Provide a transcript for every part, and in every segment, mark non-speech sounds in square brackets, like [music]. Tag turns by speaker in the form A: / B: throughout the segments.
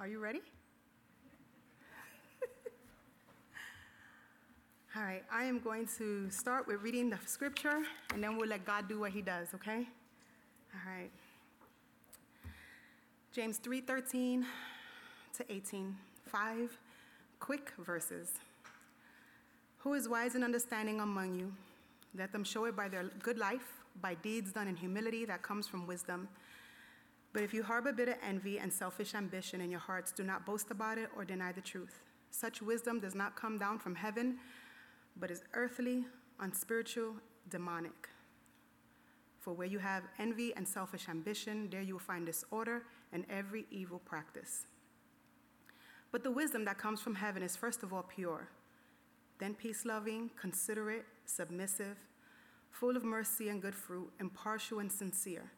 A: Are you ready? [laughs] All right, I am going to start with reading the scripture and then we'll let God do what he does, okay? All right. James 3:13 to 18. Five quick verses. Who is wise and understanding among you? Let them show it by their good life, by deeds done in humility that comes from wisdom. But if you harbor bitter envy and selfish ambition in your hearts, do not boast about it or deny the truth. Such wisdom does not come down from heaven, but is earthly, unspiritual, demonic. For where you have envy and selfish ambition, there you will find disorder and every evil practice. But the wisdom that comes from heaven is first of all pure, then peace loving, considerate, submissive, full of mercy and good fruit, impartial and sincere.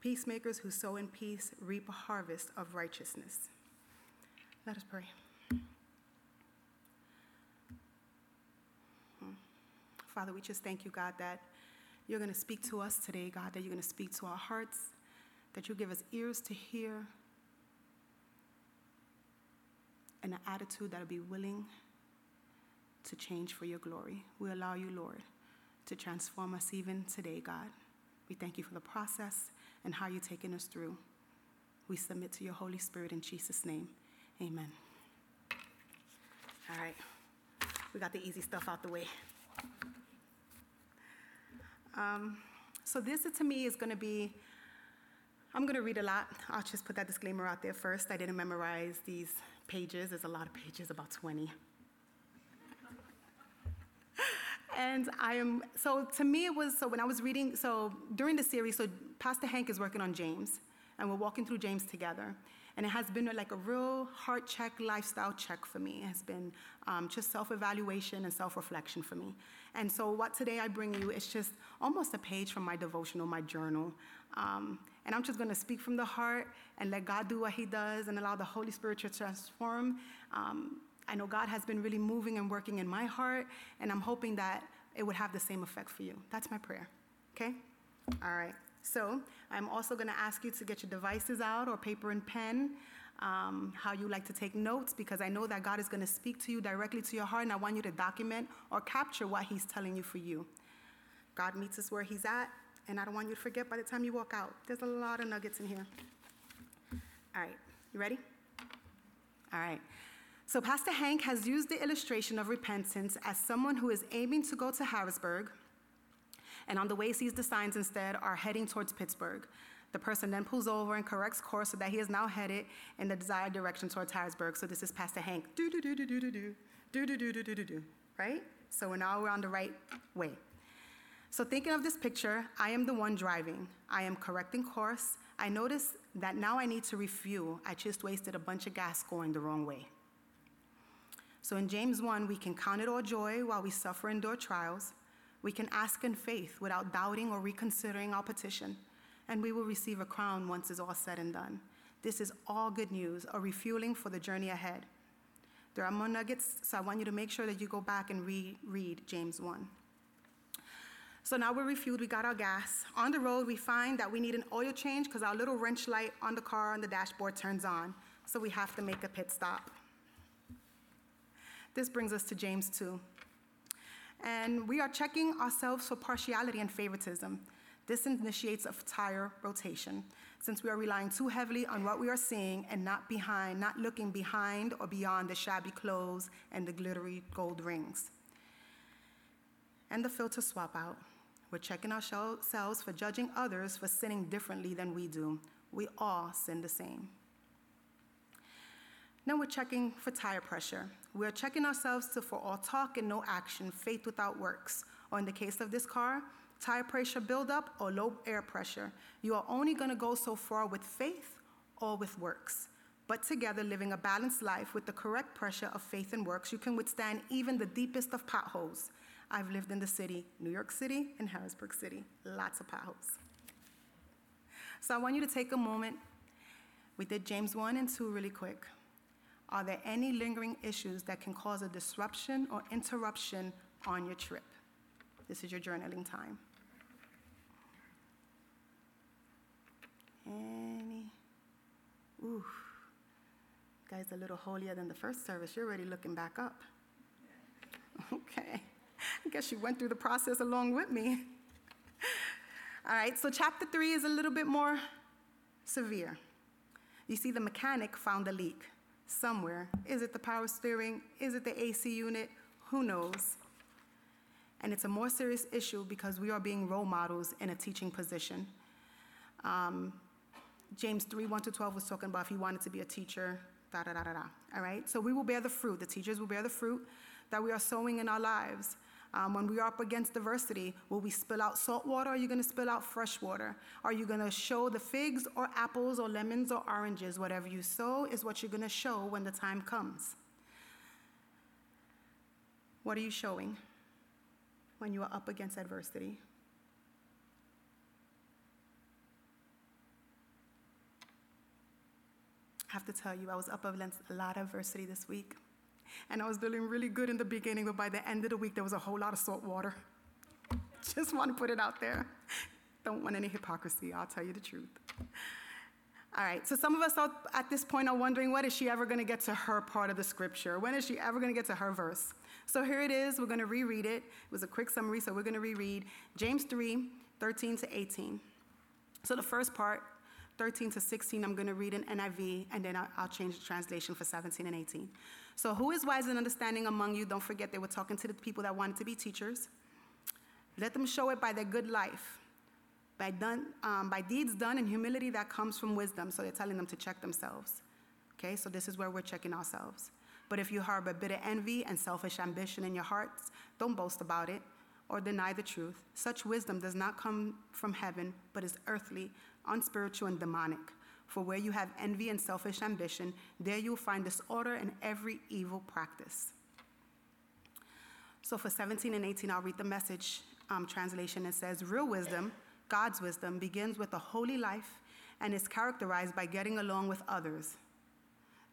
A: Peacemakers who sow in peace reap a harvest of righteousness. Let us pray. Hmm. Father, we just thank you, God, that you're going to speak to us today, God, that you're going to speak to our hearts, that you give us ears to hear, and an attitude that'll be willing to change for your glory. We allow you, Lord, to transform us even today, God. We thank you for the process and how you're taking us through. We submit to your Holy Spirit in Jesus' name. Amen. All right, we got the easy stuff out the way. Um, so, this to me is going to be I'm going to read a lot. I'll just put that disclaimer out there first. I didn't memorize these pages, there's a lot of pages, about 20. [laughs] and I am, so to me, it was, so when I was reading, so during the series, so Pastor Hank is working on James, and we're walking through James together. And it has been like a real heart check, lifestyle check for me. It has been um, just self evaluation and self reflection for me. And so, what today I bring you is just almost a page from my devotional, my journal. Um, and I'm just going to speak from the heart and let God do what He does and allow the Holy Spirit to transform. Um, I know God has been really moving and working in my heart, and I'm hoping that it would have the same effect for you. That's my prayer. Okay? All right. So I'm also going to ask you to get your devices out or paper and pen, um, how you like to take notes, because I know that God is going to speak to you directly to your heart, and I want you to document or capture what He's telling you for you. God meets us where He's at, and I don't want you to forget by the time you walk out. There's a lot of nuggets in here. All right, you ready? All right. So, Pastor Hank has used the illustration of repentance as someone who is aiming to go to Harrisburg and on the way sees the signs instead are heading towards Pittsburgh. The person then pulls over and corrects course so that he is now headed in the desired direction towards Harrisburg. So this is Pastor Hank. Do do do do do do do do do do do do do do. Right? So now we're on the right way. So thinking of this picture, I am the one driving. I am correcting course. I notice that now I need to refuel. I just wasted a bunch of gas going the wrong way. So in James 1, we can count it all joy while we suffer endure trials. We can ask in faith without doubting or reconsidering our petition, and we will receive a crown once it's all said and done. This is all good news, a refueling for the journey ahead. There are more nuggets, so I want you to make sure that you go back and reread James 1. So now we're refueled, we got our gas. On the road, we find that we need an oil change because our little wrench light on the car on the dashboard turns on, so we have to make a pit stop. This brings us to James 2. And we are checking ourselves for partiality and favoritism. This initiates a tire rotation, since we are relying too heavily on what we are seeing and not behind, not looking behind or beyond the shabby clothes and the glittery gold rings. And the filter swap out. We're checking ourselves for judging others for sinning differently than we do. We all sin the same. Now we're checking for tire pressure. We're checking ourselves to for all talk and no action, faith without works. Or in the case of this car, tire pressure buildup or low air pressure. You are only going to go so far with faith or with works. But together, living a balanced life with the correct pressure of faith and works, you can withstand even the deepest of potholes. I've lived in the city, New York City and Harrisburg City, lots of potholes. So I want you to take a moment. We did James 1 and 2 really quick. Are there any lingering issues that can cause a disruption or interruption on your trip? This is your journaling time. Any? Ooh. Guys, a little holier than the first service. You're already looking back up. [laughs] Okay. I guess you went through the process along with me. All right, so chapter three is a little bit more severe. You see, the mechanic found a leak somewhere. Is it the power steering? Is it the AC unit? Who knows? And it's a more serious issue because we are being role models in a teaching position. Um, James 3 1 to 12 was talking about if he wanted to be a teacher, da da da da da. All right? So we will bear the fruit. The teachers will bear the fruit that we are sowing in our lives. Um, when we are up against diversity, will we spill out salt water or are you going to spill out fresh water? Are you going to show the figs or apples or lemons or oranges? Whatever you sow is what you're going to show when the time comes. What are you showing when you are up against adversity? I have to tell you, I was up against a lot of adversity this week. And I was doing really good in the beginning, but by the end of the week, there was a whole lot of salt water. [laughs] Just want to put it out there. Don't want any hypocrisy, I'll tell you the truth. All right, so some of us are, at this point are wondering, when is she ever going to get to her part of the scripture? When is she ever going to get to her verse? So here it is. We're going to reread it. It was a quick summary, so we're going to reread James 3 13 to 18. So the first part, 13 to 16, I'm going to read in NIV, and then I'll, I'll change the translation for 17 and 18. So, who is wise and understanding among you? Don't forget they were talking to the people that wanted to be teachers. Let them show it by their good life, by, done, um, by deeds done in humility that comes from wisdom. So, they're telling them to check themselves. Okay, so this is where we're checking ourselves. But if you harbor bitter envy and selfish ambition in your hearts, don't boast about it or deny the truth. Such wisdom does not come from heaven, but is earthly, unspiritual, and demonic. For where you have envy and selfish ambition, there you'll find disorder and every evil practice. So for 17 and 18, I'll read the message um, translation. It says, Real wisdom, God's wisdom, begins with a holy life and is characterized by getting along with others.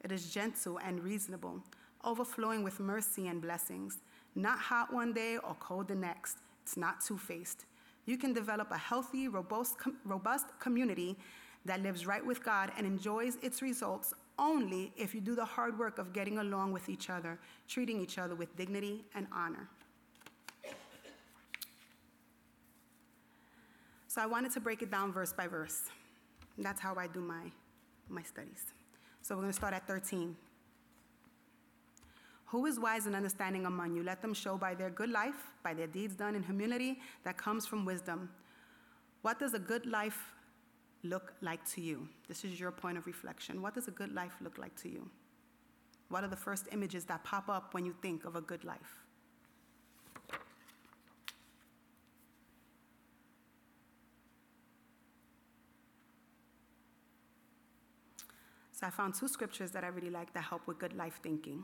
A: It is gentle and reasonable, overflowing with mercy and blessings, not hot one day or cold the next. It's not two faced. You can develop a healthy, robust, robust community that lives right with God and enjoys its results only if you do the hard work of getting along with each other, treating each other with dignity and honor. So I wanted to break it down verse by verse. That's how I do my, my studies. So we're going to start at 13. Who is wise and understanding among you? Let them show by their good life, by their deeds done in humility that comes from wisdom. What does a good life look like to you? This is your point of reflection. What does a good life look like to you? What are the first images that pop up when you think of a good life? So I found two scriptures that I really like that help with good life thinking.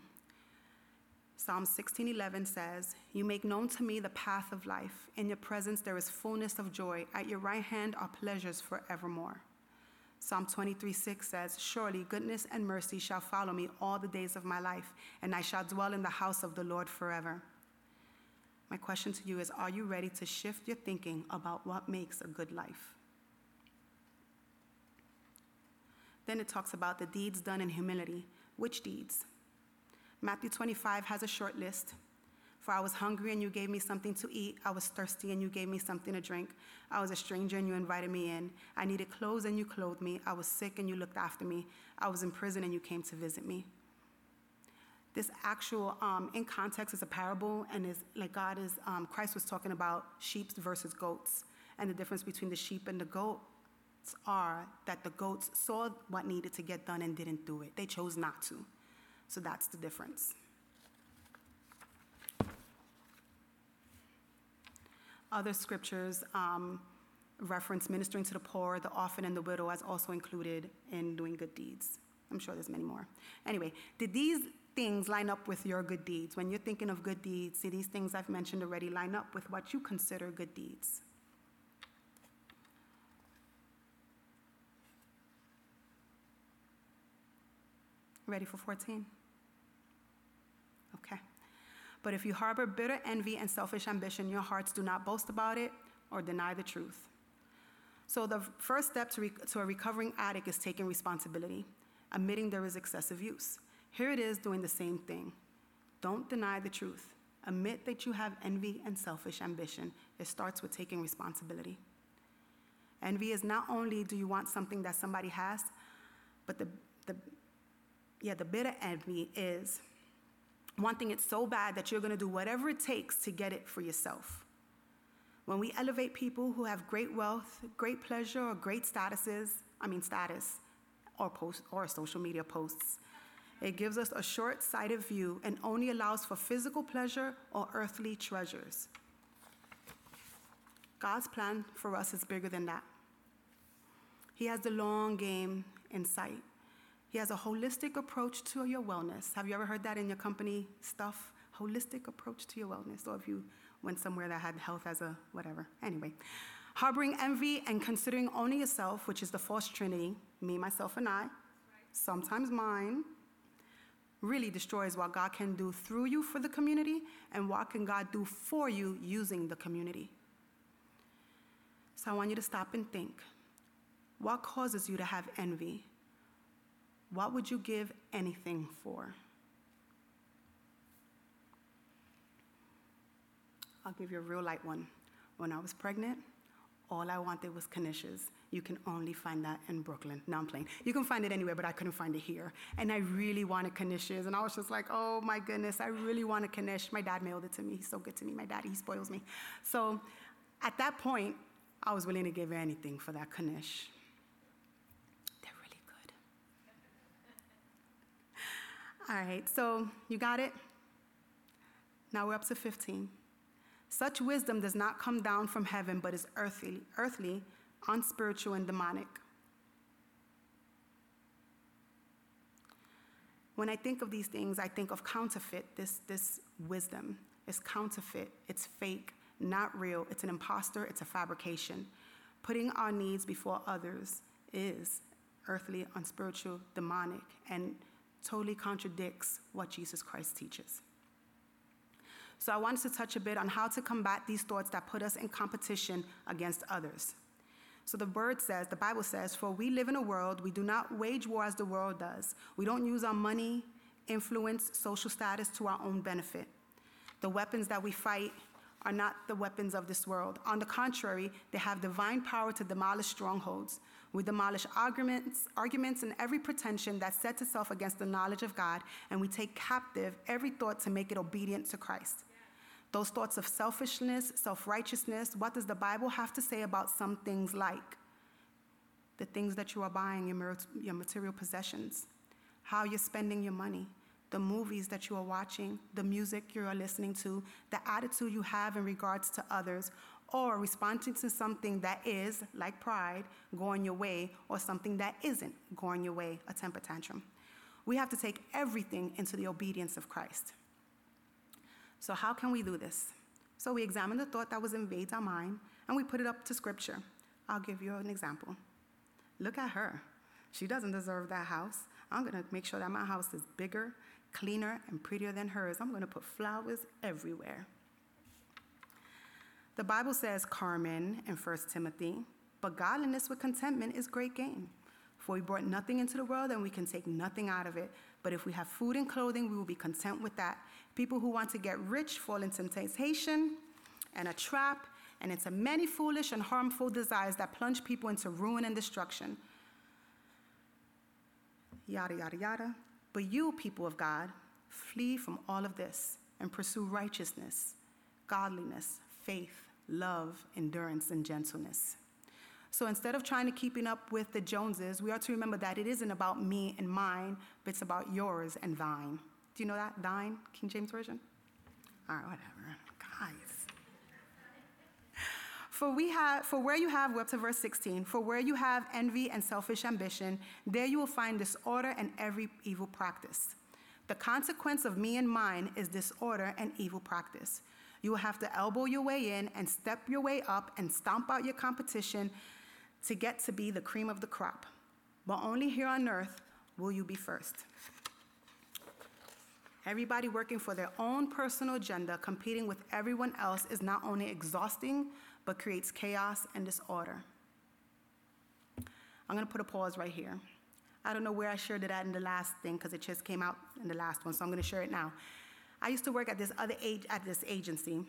A: Psalm 16:11 says, "You make known to me the path of life. In your presence there is fullness of joy. At your right hand are pleasures forevermore." Psalm 23:6 says, "Surely goodness and mercy shall follow me all the days of my life, and I shall dwell in the house of the Lord forever." My question to you is, are you ready to shift your thinking about what makes a good life? Then it talks about the deeds done in humility. Which deeds? Matthew 25 has a short list. For I was hungry and you gave me something to eat. I was thirsty and you gave me something to drink. I was a stranger and you invited me in. I needed clothes and you clothed me. I was sick and you looked after me. I was in prison and you came to visit me. This actual, um, in context, is a parable, and is like God is, um, Christ was talking about sheep versus goats. And the difference between the sheep and the goats are that the goats saw what needed to get done and didn't do it. They chose not to. So that's the difference. Other scriptures um, reference ministering to the poor, the orphan, and the widow as also included in doing good deeds. I'm sure there's many more. Anyway, did these things line up with your good deeds? When you're thinking of good deeds, see these things I've mentioned already line up with what you consider good deeds? Ready for 14? But if you harbor bitter envy and selfish ambition your hearts, do not boast about it or deny the truth. So, the first step to, re- to a recovering addict is taking responsibility. admitting there is excessive use. Here it is doing the same thing. Don't deny the truth. Admit that you have envy and selfish ambition. It starts with taking responsibility. Envy is not only do you want something that somebody has, but the, the yeah, the bitter envy is wanting it so bad that you're going to do whatever it takes to get it for yourself. When we elevate people who have great wealth, great pleasure, or great statuses, I mean status, or post or social media posts, it gives us a short-sighted view and only allows for physical pleasure or earthly treasures. God's plan for us is bigger than that. He has the long game in sight. He has a holistic approach to your wellness. Have you ever heard that in your company stuff? Holistic approach to your wellness. Or if you went somewhere that had health as a whatever. Anyway, harboring envy and considering only yourself, which is the false trinity, me, myself, and I, sometimes mine, really destroys what God can do through you for the community and what can God do for you using the community. So I want you to stop and think. What causes you to have envy? What would you give anything for? I'll give you a real light one. When I was pregnant, all I wanted was knishes. You can only find that in Brooklyn. No, I'm playing. You can find it anywhere, but I couldn't find it here. And I really wanted knishes. And I was just like, oh my goodness, I really want a knish. My dad mailed it to me. He's so good to me. My dad, he spoils me. So at that point, I was willing to give anything for that knish. They're really good. All right, so you got it? Now we're up to 15. Such wisdom does not come down from heaven, but is earthly, earthly, unspiritual, and demonic. When I think of these things, I think of counterfeit. This, this wisdom is counterfeit, it's fake, not real, it's an impostor, it's a fabrication. Putting our needs before others is earthly, unspiritual, demonic, and totally contradicts what Jesus Christ teaches. So I wanted to touch a bit on how to combat these thoughts that put us in competition against others. So the word says, the Bible says, for we live in a world, we do not wage war as the world does. We don't use our money, influence, social status to our own benefit. The weapons that we fight are not the weapons of this world. On the contrary, they have divine power to demolish strongholds. We demolish arguments, arguments and every pretension that sets itself against the knowledge of God, and we take captive every thought to make it obedient to Christ. Those thoughts of selfishness, self righteousness, what does the Bible have to say about some things like the things that you are buying, your, your material possessions, how you're spending your money, the movies that you are watching, the music you are listening to, the attitude you have in regards to others, or responding to something that is, like pride, going your way, or something that isn't going your way, a temper tantrum. We have to take everything into the obedience of Christ. So, how can we do this? So, we examine the thought that was invades our mind and we put it up to scripture. I'll give you an example. Look at her. She doesn't deserve that house. I'm going to make sure that my house is bigger, cleaner, and prettier than hers. I'm going to put flowers everywhere. The Bible says, Carmen in 1 Timothy, but godliness with contentment is great gain. For we brought nothing into the world and we can take nothing out of it. But if we have food and clothing, we will be content with that. People who want to get rich fall into temptation and a trap and into many foolish and harmful desires that plunge people into ruin and destruction. Yada, yada, yada. But you, people of God, flee from all of this and pursue righteousness, godliness, faith, love, endurance, and gentleness. So instead of trying to keeping up with the Joneses, we are to remember that it isn't about me and mine, but it's about yours and thine. Do you know that? Thine, King James Version? All right, whatever. For, we have, for where you have, we're up to verse 16, for where you have envy and selfish ambition, there you will find disorder and every evil practice. The consequence of me and mine is disorder and evil practice. You will have to elbow your way in and step your way up and stomp out your competition to get to be the cream of the crop. But only here on earth will you be first. Everybody working for their own personal agenda, competing with everyone else, is not only exhausting, but creates chaos and disorder. I'm going to put a pause right here. I don't know where I shared it at in the last thing because it just came out in the last one, so I'm going to share it now. I used to work at this other age at this agency,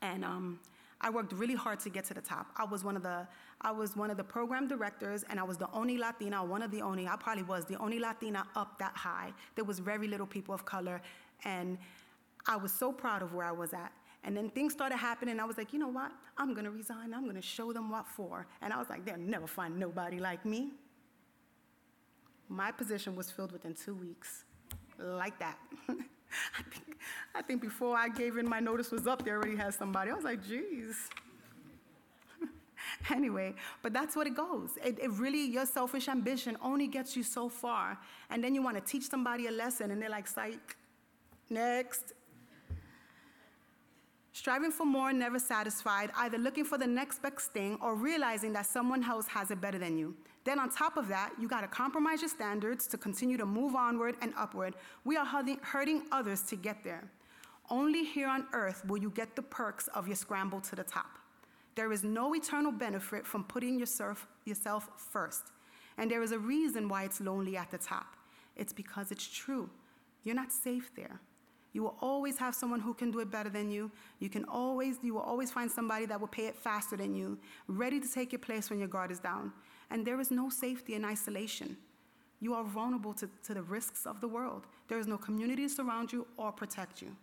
A: and um, I worked really hard to get to the top. I was one of the I was one of the program directors, and I was the only Latina, one of the only. I probably was the only Latina up that high. There was very little people of color, and I was so proud of where I was at. And then things started happening. I was like, you know what? I'm gonna resign. I'm gonna show them what for. And I was like, they'll never find nobody like me. My position was filled within two weeks, like that. [laughs] I think, I think before I gave in my notice was up, they already had somebody. I was like, geez. [laughs] anyway, but that's what it goes. It, it, really, your selfish ambition only gets you so far. And then you want to teach somebody a lesson, and they're like, psych, next. Striving for more, never satisfied, either looking for the next best thing or realizing that someone else has it better than you. Then, on top of that, you got to compromise your standards to continue to move onward and upward. We are hurting others to get there. Only here on earth will you get the perks of your scramble to the top. There is no eternal benefit from putting yourself, yourself first. And there is a reason why it's lonely at the top. It's because it's true. You're not safe there. You will always have someone who can do it better than you. You can always, you will always find somebody that will pay it faster than you, ready to take your place when your guard is down. And there is no safety in isolation. You are vulnerable to, to the risks of the world. There is no community to surround you or protect you.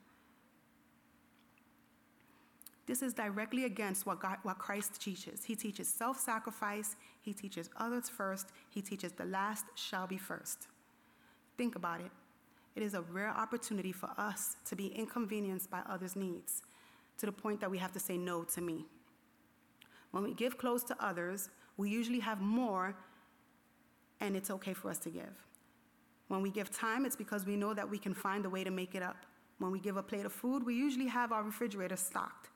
A: This is directly against what, God, what Christ teaches. He teaches self sacrifice, he teaches others first, he teaches the last shall be first. Think about it. It is a rare opportunity for us to be inconvenienced by others' needs to the point that we have to say no to me. When we give clothes to others, we usually have more, and it's okay for us to give. When we give time, it's because we know that we can find a way to make it up. When we give a plate of food, we usually have our refrigerator stocked.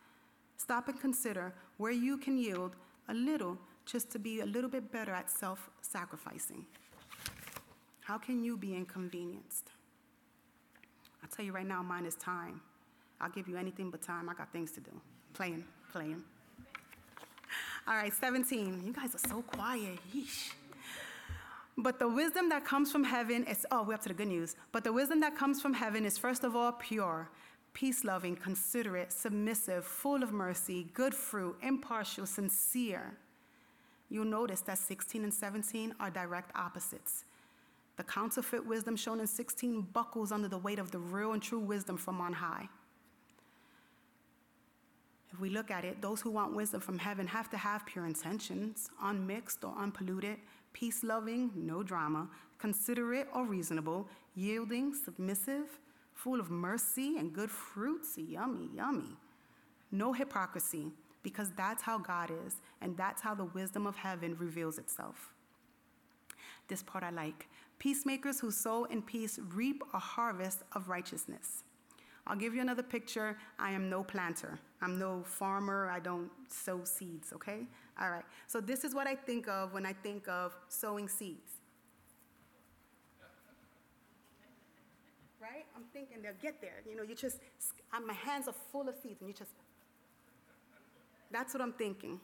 A: Stop and consider where you can yield a little just to be a little bit better at self sacrificing. How can you be inconvenienced? I'll tell you right now, mine is time. I'll give you anything but time. I got things to do. Playing, playing. All right, 17. You guys are so quiet. Yeesh. But the wisdom that comes from heaven is, oh, we're up to the good news. But the wisdom that comes from heaven is, first of all, pure, peace loving, considerate, submissive, full of mercy, good fruit, impartial, sincere. You'll notice that 16 and 17 are direct opposites. The counterfeit wisdom shown in 16 buckles under the weight of the real and true wisdom from on high. If we look at it, those who want wisdom from heaven have to have pure intentions, unmixed or unpolluted, peace loving, no drama, considerate or reasonable, yielding, submissive, full of mercy and good fruits, yummy, yummy. No hypocrisy, because that's how God is, and that's how the wisdom of heaven reveals itself. This part I like. Peacemakers who sow in peace reap a harvest of righteousness. I'll give you another picture. I am no planter. I'm no farmer. I don't sow seeds, okay? All right. So this is what I think of when I think of sowing seeds. Right? I'm thinking they'll get there. You know, you just, my hands are full of seeds, and you just, that's what I'm thinking.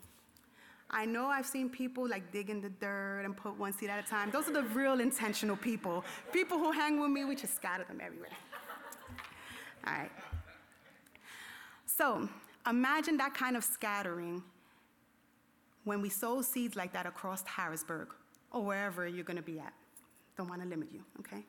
A: I know I've seen people like dig in the dirt and put one seed at a time. Those are the real intentional people. People who hang with me, we just scatter them everywhere. All right. So imagine that kind of scattering when we sow seeds like that across Harrisburg or wherever you're going to be at. Don't want to limit you, okay?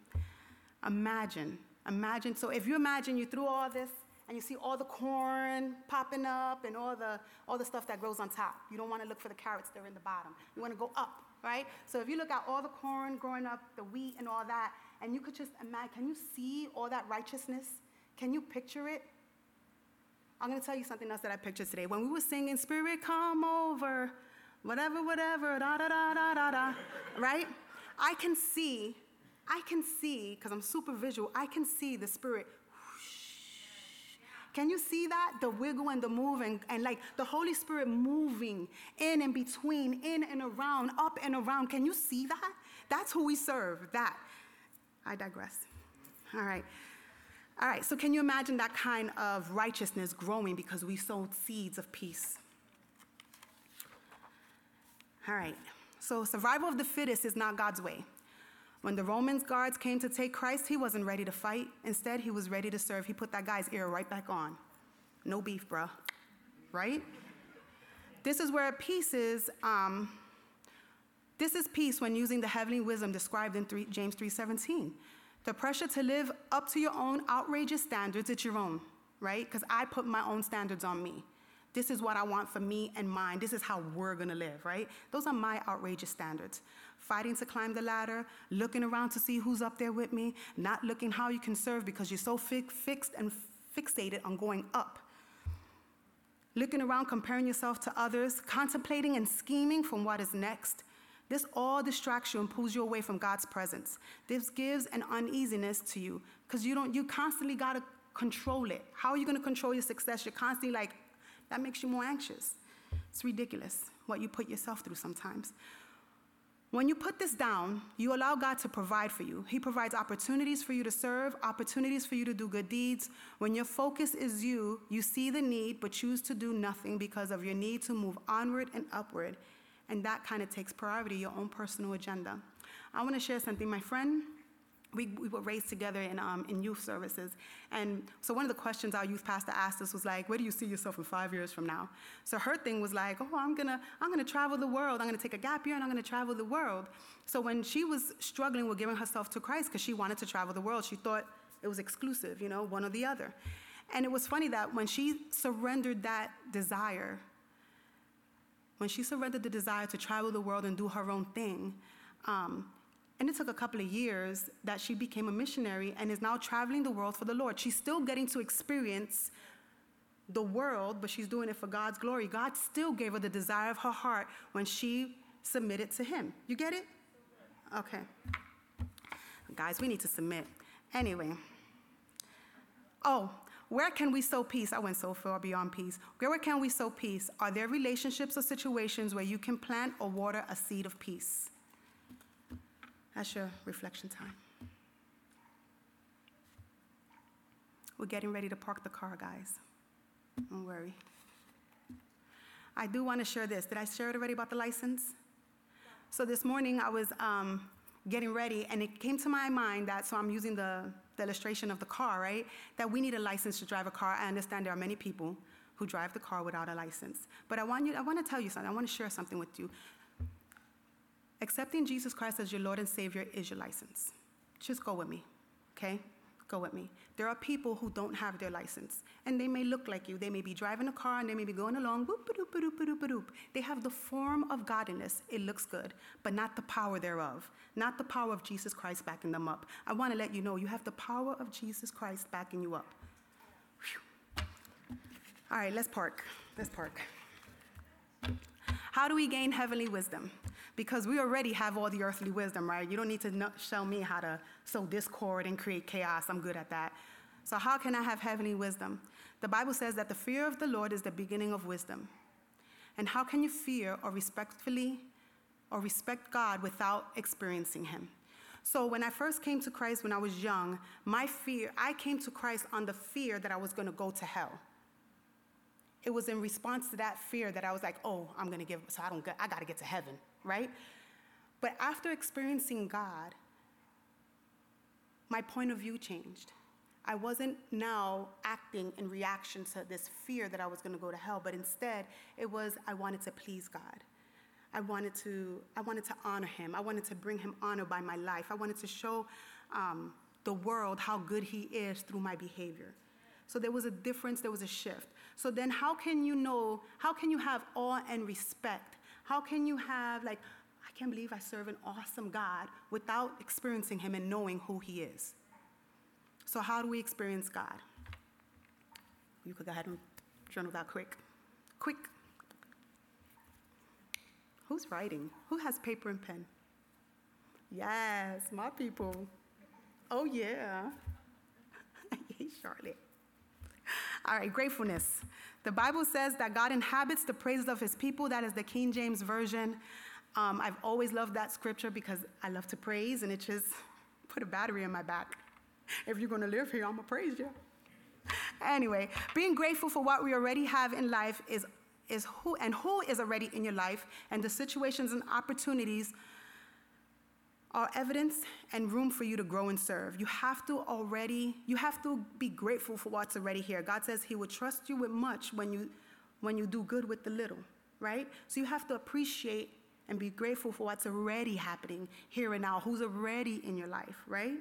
A: Imagine, imagine. So if you imagine you threw all this and you see all the corn popping up and all the, all the stuff that grows on top. You don't want to look for the carrots, they're in the bottom. You want to go up, right? So if you look at all the corn growing up, the wheat and all that, and you could just imagine, can you see all that righteousness? Can you picture it? I'm going to tell you something else that I pictured today. When we were singing, Spirit, come over, whatever, whatever, da da da da da da, right? I can see, I can see, because I'm super visual, I can see the Spirit can you see that? The wiggle and the move and, and like the Holy Spirit moving in and between, in and around, up and around. Can you see that? That's who we serve. That. I digress. All right. All right, so can you imagine that kind of righteousness growing because we sowed seeds of peace? All right, so survival of the fittest is not God's way. When the Romans guards came to take Christ, he wasn't ready to fight. Instead, he was ready to serve. He put that guy's ear right back on. No beef, bruh. Right? This is where peace is. Um, this is peace when using the heavenly wisdom described in 3, James 3:17. The pressure to live up to your own outrageous standards, it's your own, right? Because I put my own standards on me. This is what I want for me and mine. This is how we're gonna live, right? Those are my outrageous standards. Fighting to climb the ladder, looking around to see who's up there with me, not looking how you can serve because you're so fi- fixed and fixated on going up. Looking around, comparing yourself to others, contemplating and scheming from what is next. This all distracts you and pulls you away from God's presence. This gives an uneasiness to you because you don't. You constantly gotta control it. How are you gonna control your success? You're constantly like, that makes you more anxious. It's ridiculous what you put yourself through sometimes. When you put this down, you allow God to provide for you. He provides opportunities for you to serve, opportunities for you to do good deeds. When your focus is you, you see the need but choose to do nothing because of your need to move onward and upward. And that kind of takes priority, your own personal agenda. I want to share something. My friend, we, we were raised together in, um, in youth services. And so one of the questions our youth pastor asked us was like, where do you see yourself in five years from now? So her thing was like, oh, I'm gonna, I'm gonna travel the world. I'm gonna take a gap year and I'm gonna travel the world. So when she was struggling with giving herself to Christ, because she wanted to travel the world, she thought it was exclusive, you know, one or the other. And it was funny that when she surrendered that desire, when she surrendered the desire to travel the world and do her own thing, um, and it took a couple of years that she became a missionary and is now traveling the world for the Lord. She's still getting to experience the world, but she's doing it for God's glory. God still gave her the desire of her heart when she submitted to Him. You get it? Okay. Guys, we need to submit. Anyway. Oh, where can we sow peace? I went so far beyond peace. Where can we sow peace? Are there relationships or situations where you can plant or water a seed of peace? That's your reflection time. We're getting ready to park the car, guys. Don't worry. I do want to share this. Did I share it already about the license? So this morning I was um, getting ready, and it came to my mind that, so I'm using the, the illustration of the car, right? That we need a license to drive a car. I understand there are many people who drive the car without a license. But I want, you, I want to tell you something. I want to share something with you. Accepting Jesus Christ as your Lord and Savior is your license. Just go with me, okay? Go with me. There are people who don't have their license, and they may look like you. They may be driving a car and they may be going along, boop, boop, boop, boop. They have the form of godliness. It looks good, but not the power thereof, not the power of Jesus Christ backing them up. I want to let you know you have the power of Jesus Christ backing you up. Whew. All right, let's park. Let's park. How do we gain heavenly wisdom? Because we already have all the earthly wisdom, right? You don't need to know, show me how to sow discord and create chaos. I'm good at that. So, how can I have heavenly wisdom? The Bible says that the fear of the Lord is the beginning of wisdom. And how can you fear or respectfully or respect God without experiencing Him? So, when I first came to Christ when I was young, my fear, I came to Christ on the fear that I was going to go to hell it was in response to that fear that I was like, oh, I'm gonna give, so I don't I gotta get to heaven, right? But after experiencing God, my point of view changed. I wasn't now acting in reaction to this fear that I was gonna go to hell, but instead it was I wanted to please God. I wanted to, I wanted to honor him. I wanted to bring him honor by my life. I wanted to show um, the world how good he is through my behavior. So there was a difference, there was a shift. So then, how can you know, how can you have awe and respect? How can you have, like, I can't believe I serve an awesome God without experiencing Him and knowing who He is? So, how do we experience God? You could go ahead and journal that quick. Quick. Who's writing? Who has paper and pen? Yes, my people. Oh, yeah. [laughs] Hey, Charlotte. All right, gratefulness. The Bible says that God inhabits the praises of his people. That is the King James Version. Um, I've always loved that scripture because I love to praise, and it just put a battery in my back. If you're going to live here, I'm going to praise you. Anyway, being grateful for what we already have in life is, is who and who is already in your life, and the situations and opportunities are evidence and room for you to grow and serve. You have to already, you have to be grateful for what's already here. God says He will trust you with much when you when you do good with the little, right? So you have to appreciate and be grateful for what's already happening here and now, who's already in your life, right?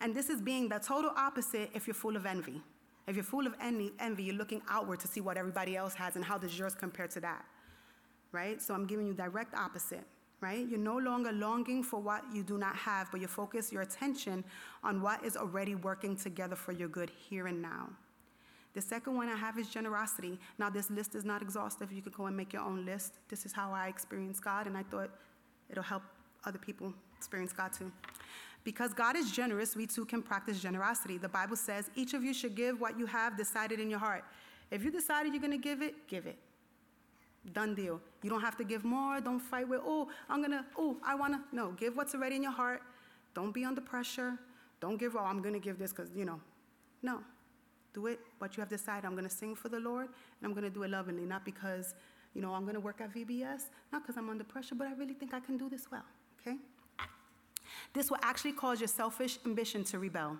A: And this is being the total opposite if you're full of envy. If you're full of envy, envy, you're looking outward to see what everybody else has and how does yours compare to that, right? So I'm giving you direct opposite right? You're no longer longing for what you do not have, but you focus your attention on what is already working together for your good here and now. The second one I have is generosity. Now, this list is not exhaustive. You can go and make your own list. This is how I experience God, and I thought it'll help other people experience God too. Because God is generous, we too can practice generosity. The Bible says each of you should give what you have decided in your heart. If you decided you're going to give it, give it. Done deal. You don't have to give more. Don't fight with, oh, I'm going to, oh, I want to. No, give what's already in your heart. Don't be under pressure. Don't give, oh, I'm going to give this because, you know. No. Do it what you have decided. I'm going to sing for the Lord, and I'm going to do it lovingly, not because, you know, I'm going to work at VBS, not because I'm under pressure, but I really think I can do this well, okay? This will actually cause your selfish ambition to rebel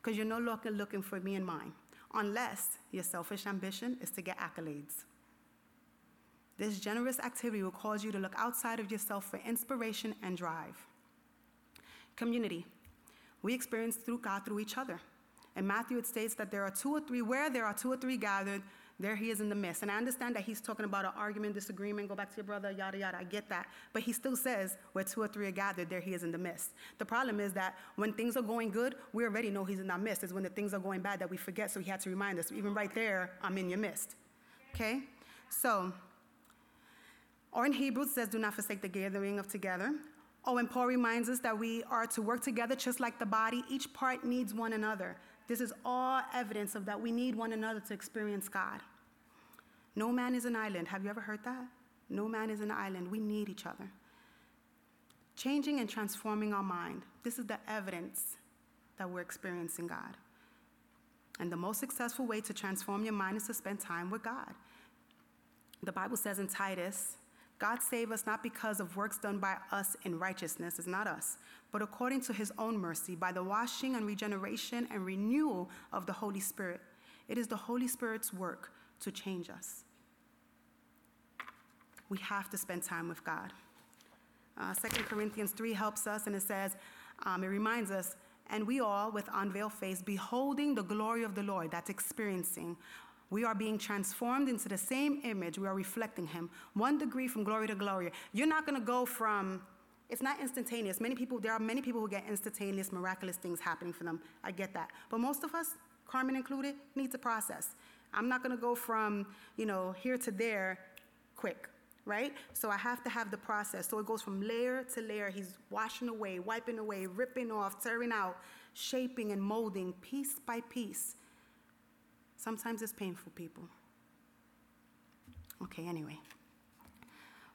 A: because you're no longer looking for me and mine, unless your selfish ambition is to get accolades. This generous activity will cause you to look outside of yourself for inspiration and drive. Community. We experience through God through each other. In Matthew, it states that there are two or three, where there are two or three gathered, there he is in the midst. And I understand that he's talking about an argument, disagreement, go back to your brother, yada, yada. I get that. But he still says, where two or three are gathered, there he is in the midst. The problem is that when things are going good, we already know he's in our midst. It's when the things are going bad that we forget, so he had to remind us. Even right there, I'm in your midst. Okay? So, or in Hebrews, says, do not forsake the gathering of together. Oh, and Paul reminds us that we are to work together just like the body. Each part needs one another. This is all evidence of that we need one another to experience God. No man is an island. Have you ever heard that? No man is an island. We need each other. Changing and transforming our mind. This is the evidence that we're experiencing God. And the most successful way to transform your mind is to spend time with God. The Bible says in Titus God saved us not because of works done by us in righteousness, it's not us, but according to his own mercy, by the washing and regeneration and renewal of the Holy Spirit. It is the Holy Spirit's work to change us. We have to spend time with God. Uh, 2 Corinthians 3 helps us, and it says, um, it reminds us, and we all, with unveiled face, beholding the glory of the Lord, that's experiencing, we are being transformed into the same image. We are reflecting Him, one degree from glory to glory. You're not going to go from, it's not instantaneous. Many people, there are many people who get instantaneous, miraculous things happening for them. I get that. But most of us, Carmen included, needs a process. I'm not going to go from, you know, here to there quick, right? So I have to have the process. So it goes from layer to layer. He's washing away, wiping away, ripping off, tearing out, shaping and molding piece by piece Sometimes it's painful, people. Okay, anyway.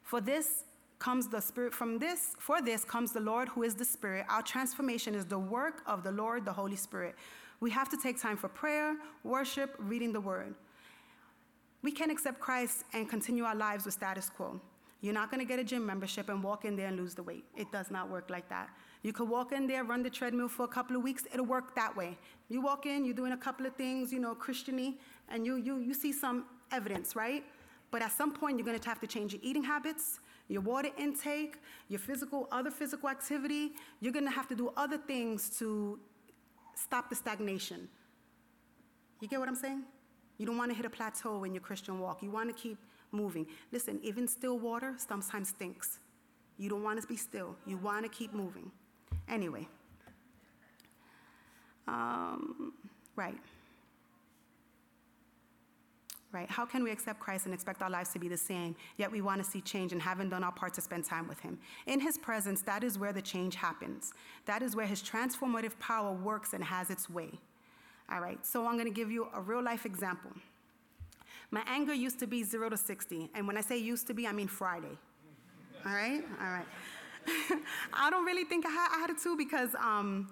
A: For this comes the Spirit, from this, for this comes the Lord who is the Spirit. Our transformation is the work of the Lord, the Holy Spirit. We have to take time for prayer, worship, reading the Word. We can't accept Christ and continue our lives with status quo. You're not going to get a gym membership and walk in there and lose the weight. It does not work like that. You could walk in there, run the treadmill for a couple of weeks, it'll work that way. You walk in, you're doing a couple of things, you know, Christiany, and you, you, you see some evidence, right? But at some point, you're gonna have to change your eating habits, your water intake, your physical, other physical activity. You're gonna have to do other things to stop the stagnation. You get what I'm saying? You don't wanna hit a plateau in your Christian walk. You wanna keep moving. Listen, even still water sometimes stinks. You don't wanna be still, you wanna keep moving. Anyway, um, right. Right. How can we accept Christ and expect our lives to be the same, yet we want to see change and haven't done our part to spend time with Him? In His presence, that is where the change happens. That is where His transformative power works and has its way. All right, so I'm going to give you a real life example. My anger used to be zero to 60, and when I say used to be, I mean Friday. All right? All right. [laughs] I don't really think I had attitude because, um,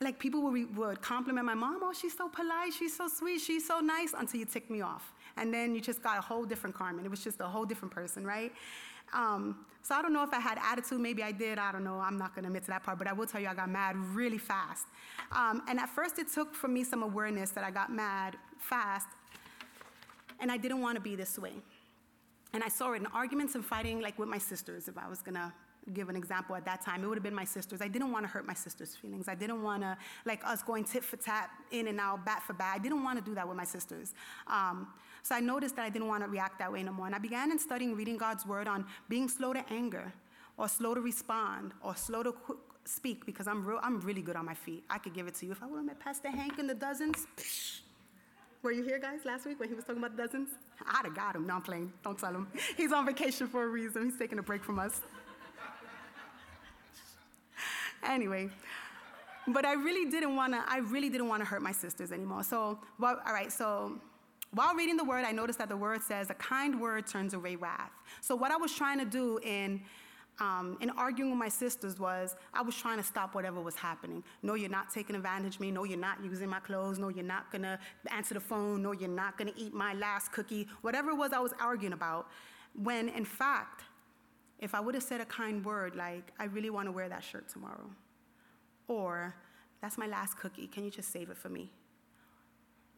A: like, people would, would compliment my mom, oh, she's so polite, she's so sweet, she's so nice, until you tick me off. and then you just got a whole different Carmen. It was just a whole different person, right? Um, so I don't know if I had attitude. Maybe I did. I don't know. I'm not going to admit to that part, but I will tell you I got mad really fast. Um, and at first, it took for me some awareness that I got mad fast, and I didn't want to be this way. And I saw it in arguments and fighting, like with my sisters, if I was going to give an example at that time, it would have been my sisters. I didn't want to hurt my sisters' feelings. I didn't want to, like us going tit for tat, in and out, bat for bat. I didn't want to do that with my sisters. Um, so I noticed that I didn't want to react that way no more. And I began in studying reading God's word on being slow to anger, or slow to respond, or slow to qu- speak, because I'm, real, I'm really good on my feet. I could give it to you. If I would have met Pastor Hank in the dozens, psh, were you here, guys, last week when he was talking about the dozens? I'd have got him. No, I'm playing. Don't tell him. He's on vacation for a reason. He's taking a break from us anyway, but I really didn't want to. I really didn't want to hurt my sisters anymore. So, well, all right. So, while reading the word, I noticed that the word says, "A kind word turns away wrath." So, what I was trying to do in um, in arguing with my sisters was I was trying to stop whatever was happening. No, you're not taking advantage of me. No, you're not using my clothes. No, you're not gonna answer the phone. No, you're not gonna eat my last cookie. Whatever it was I was arguing about, when in fact if I would have said a kind word like, I really want to wear that shirt tomorrow, or that's my last cookie, can you just save it for me?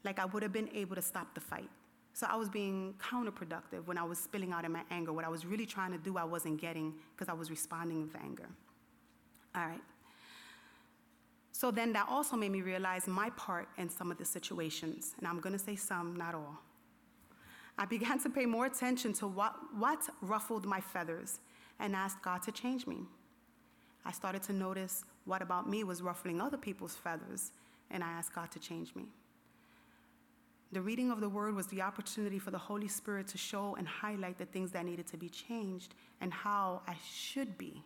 A: Like I would have been able to stop the fight. So I was being counterproductive when I was spilling out in my anger. What I was really trying to do, I wasn't getting because I was responding with anger. All right. So then that also made me realize my part in some of the situations, and I'm going to say some, not all. I began to pay more attention to what, what ruffled my feathers and asked God to change me. I started to notice what about me was ruffling other people's feathers, and I asked God to change me. The reading of the word was the opportunity for the Holy Spirit to show and highlight the things that needed to be changed and how I should be.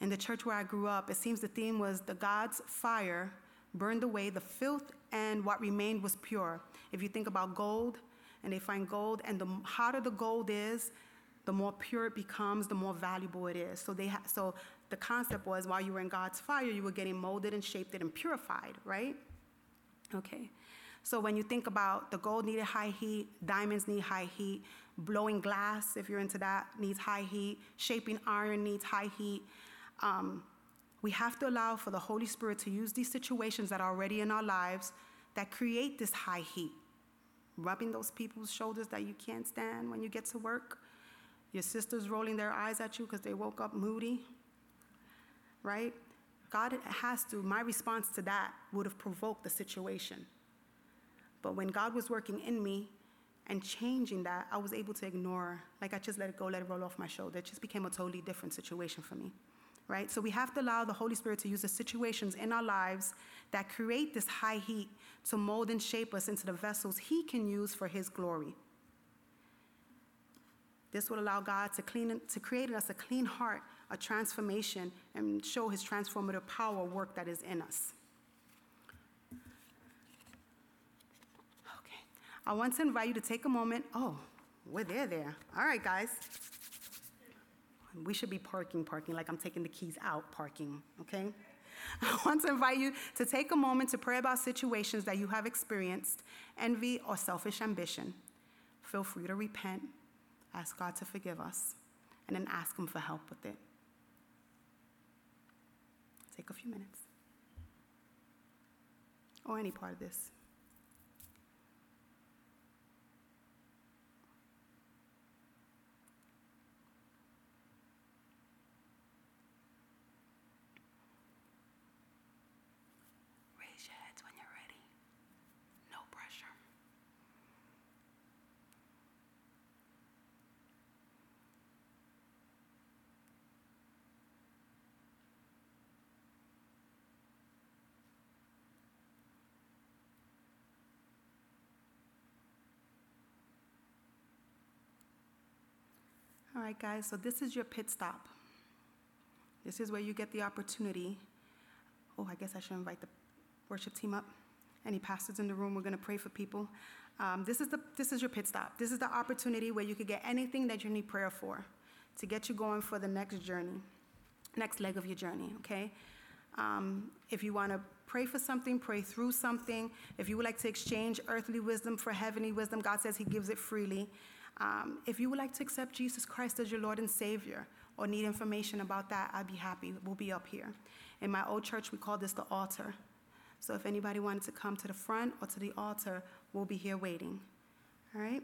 A: In the church where I grew up, it seems the theme was the God's fire burned away the filth and what remained was pure. If you think about gold, and they find gold, and the hotter the gold is, the more pure it becomes, the more valuable it is. So they ha- so the concept was while you were in God's fire, you were getting molded and shaped and purified, right? Okay. So when you think about the gold needed high heat, diamonds need high heat, blowing glass, if you're into that, needs high heat, shaping iron needs high heat. Um, we have to allow for the Holy Spirit to use these situations that are already in our lives that create this high heat. Rubbing those people's shoulders that you can't stand when you get to work, your sisters rolling their eyes at you because they woke up moody, right? God has to, my response to that would have provoked the situation. But when God was working in me and changing that, I was able to ignore, like I just let it go, let it roll off my shoulder. It just became a totally different situation for me, right? So we have to allow the Holy Spirit to use the situations in our lives that create this high heat to mold and shape us into the vessels He can use for His glory. This will allow God to, clean, to create in us a clean heart, a transformation, and show his transformative power work that is in us. Okay. I want to invite you to take a moment. Oh, we're there, there. All right, guys. We should be parking, parking, like I'm taking the keys out, parking, okay? [laughs] I want to invite you to take a moment to pray about situations that you have experienced, envy, or selfish ambition. Feel free to repent ask God to forgive us, and then ask Him for help with it. Take a few minutes. Or any part of this. All right, guys, so this is your pit stop. This is where you get the opportunity. Oh, I guess I should invite the worship team up. Any pastors in the room, we're going to pray for people. Um, this, is the, this is your pit stop. This is the opportunity where you could get anything that you need prayer for to get you going for the next journey, next leg of your journey, okay?
B: Um, if you want to pray for something, pray through something. If you would like to exchange earthly wisdom for heavenly wisdom, God says He gives it freely. Um, if you would like to accept Jesus Christ as your Lord and Savior or need information about that, I'd be happy. We'll be up here. In my old church, we call this the altar. So if anybody wanted to come to the front or to the altar, we'll be here waiting. All right?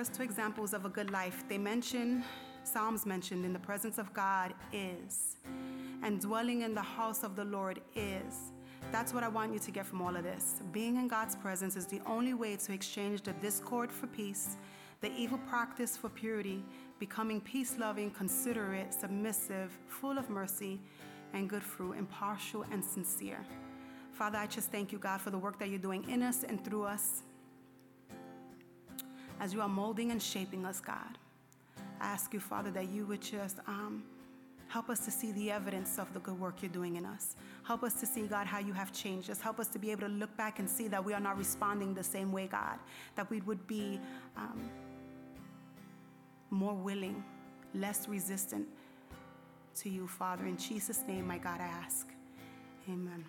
B: First two examples of a good life, they mention, Psalms mentioned, in the presence of God is, and dwelling in the house of the Lord is. That's what I want you to get from all of this. Being in God's presence is the only way to exchange the discord for peace, the evil practice for purity, becoming peace loving, considerate, submissive, full of mercy and good fruit, impartial and sincere. Father, I just thank you, God, for the work that you're doing in us and through us.
A: As you are molding and shaping us, God. I ask you, Father, that you would just um, help us to see the evidence of the good work you're doing in us. Help us to see, God, how you have changed us. Help us to be able to look back and see that we are not responding the same way, God, that we would be um, more willing, less resistant to you, Father. In Jesus' name, my God, I ask. Amen.